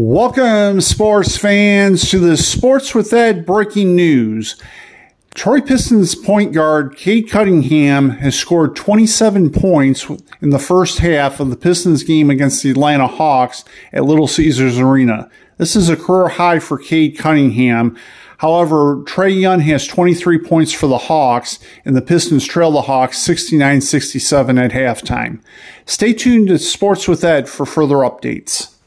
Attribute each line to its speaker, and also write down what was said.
Speaker 1: Welcome, sports fans, to the Sports with Ed breaking news. Troy Pistons point guard Cade Cunningham has scored 27 points in the first half of the Pistons game against the Atlanta Hawks at Little Caesars Arena. This is a career high for Cade Cunningham. However, Trae Young has 23 points for the Hawks, and the Pistons trail the Hawks 69 67 at halftime. Stay tuned to Sports with Ed for further updates.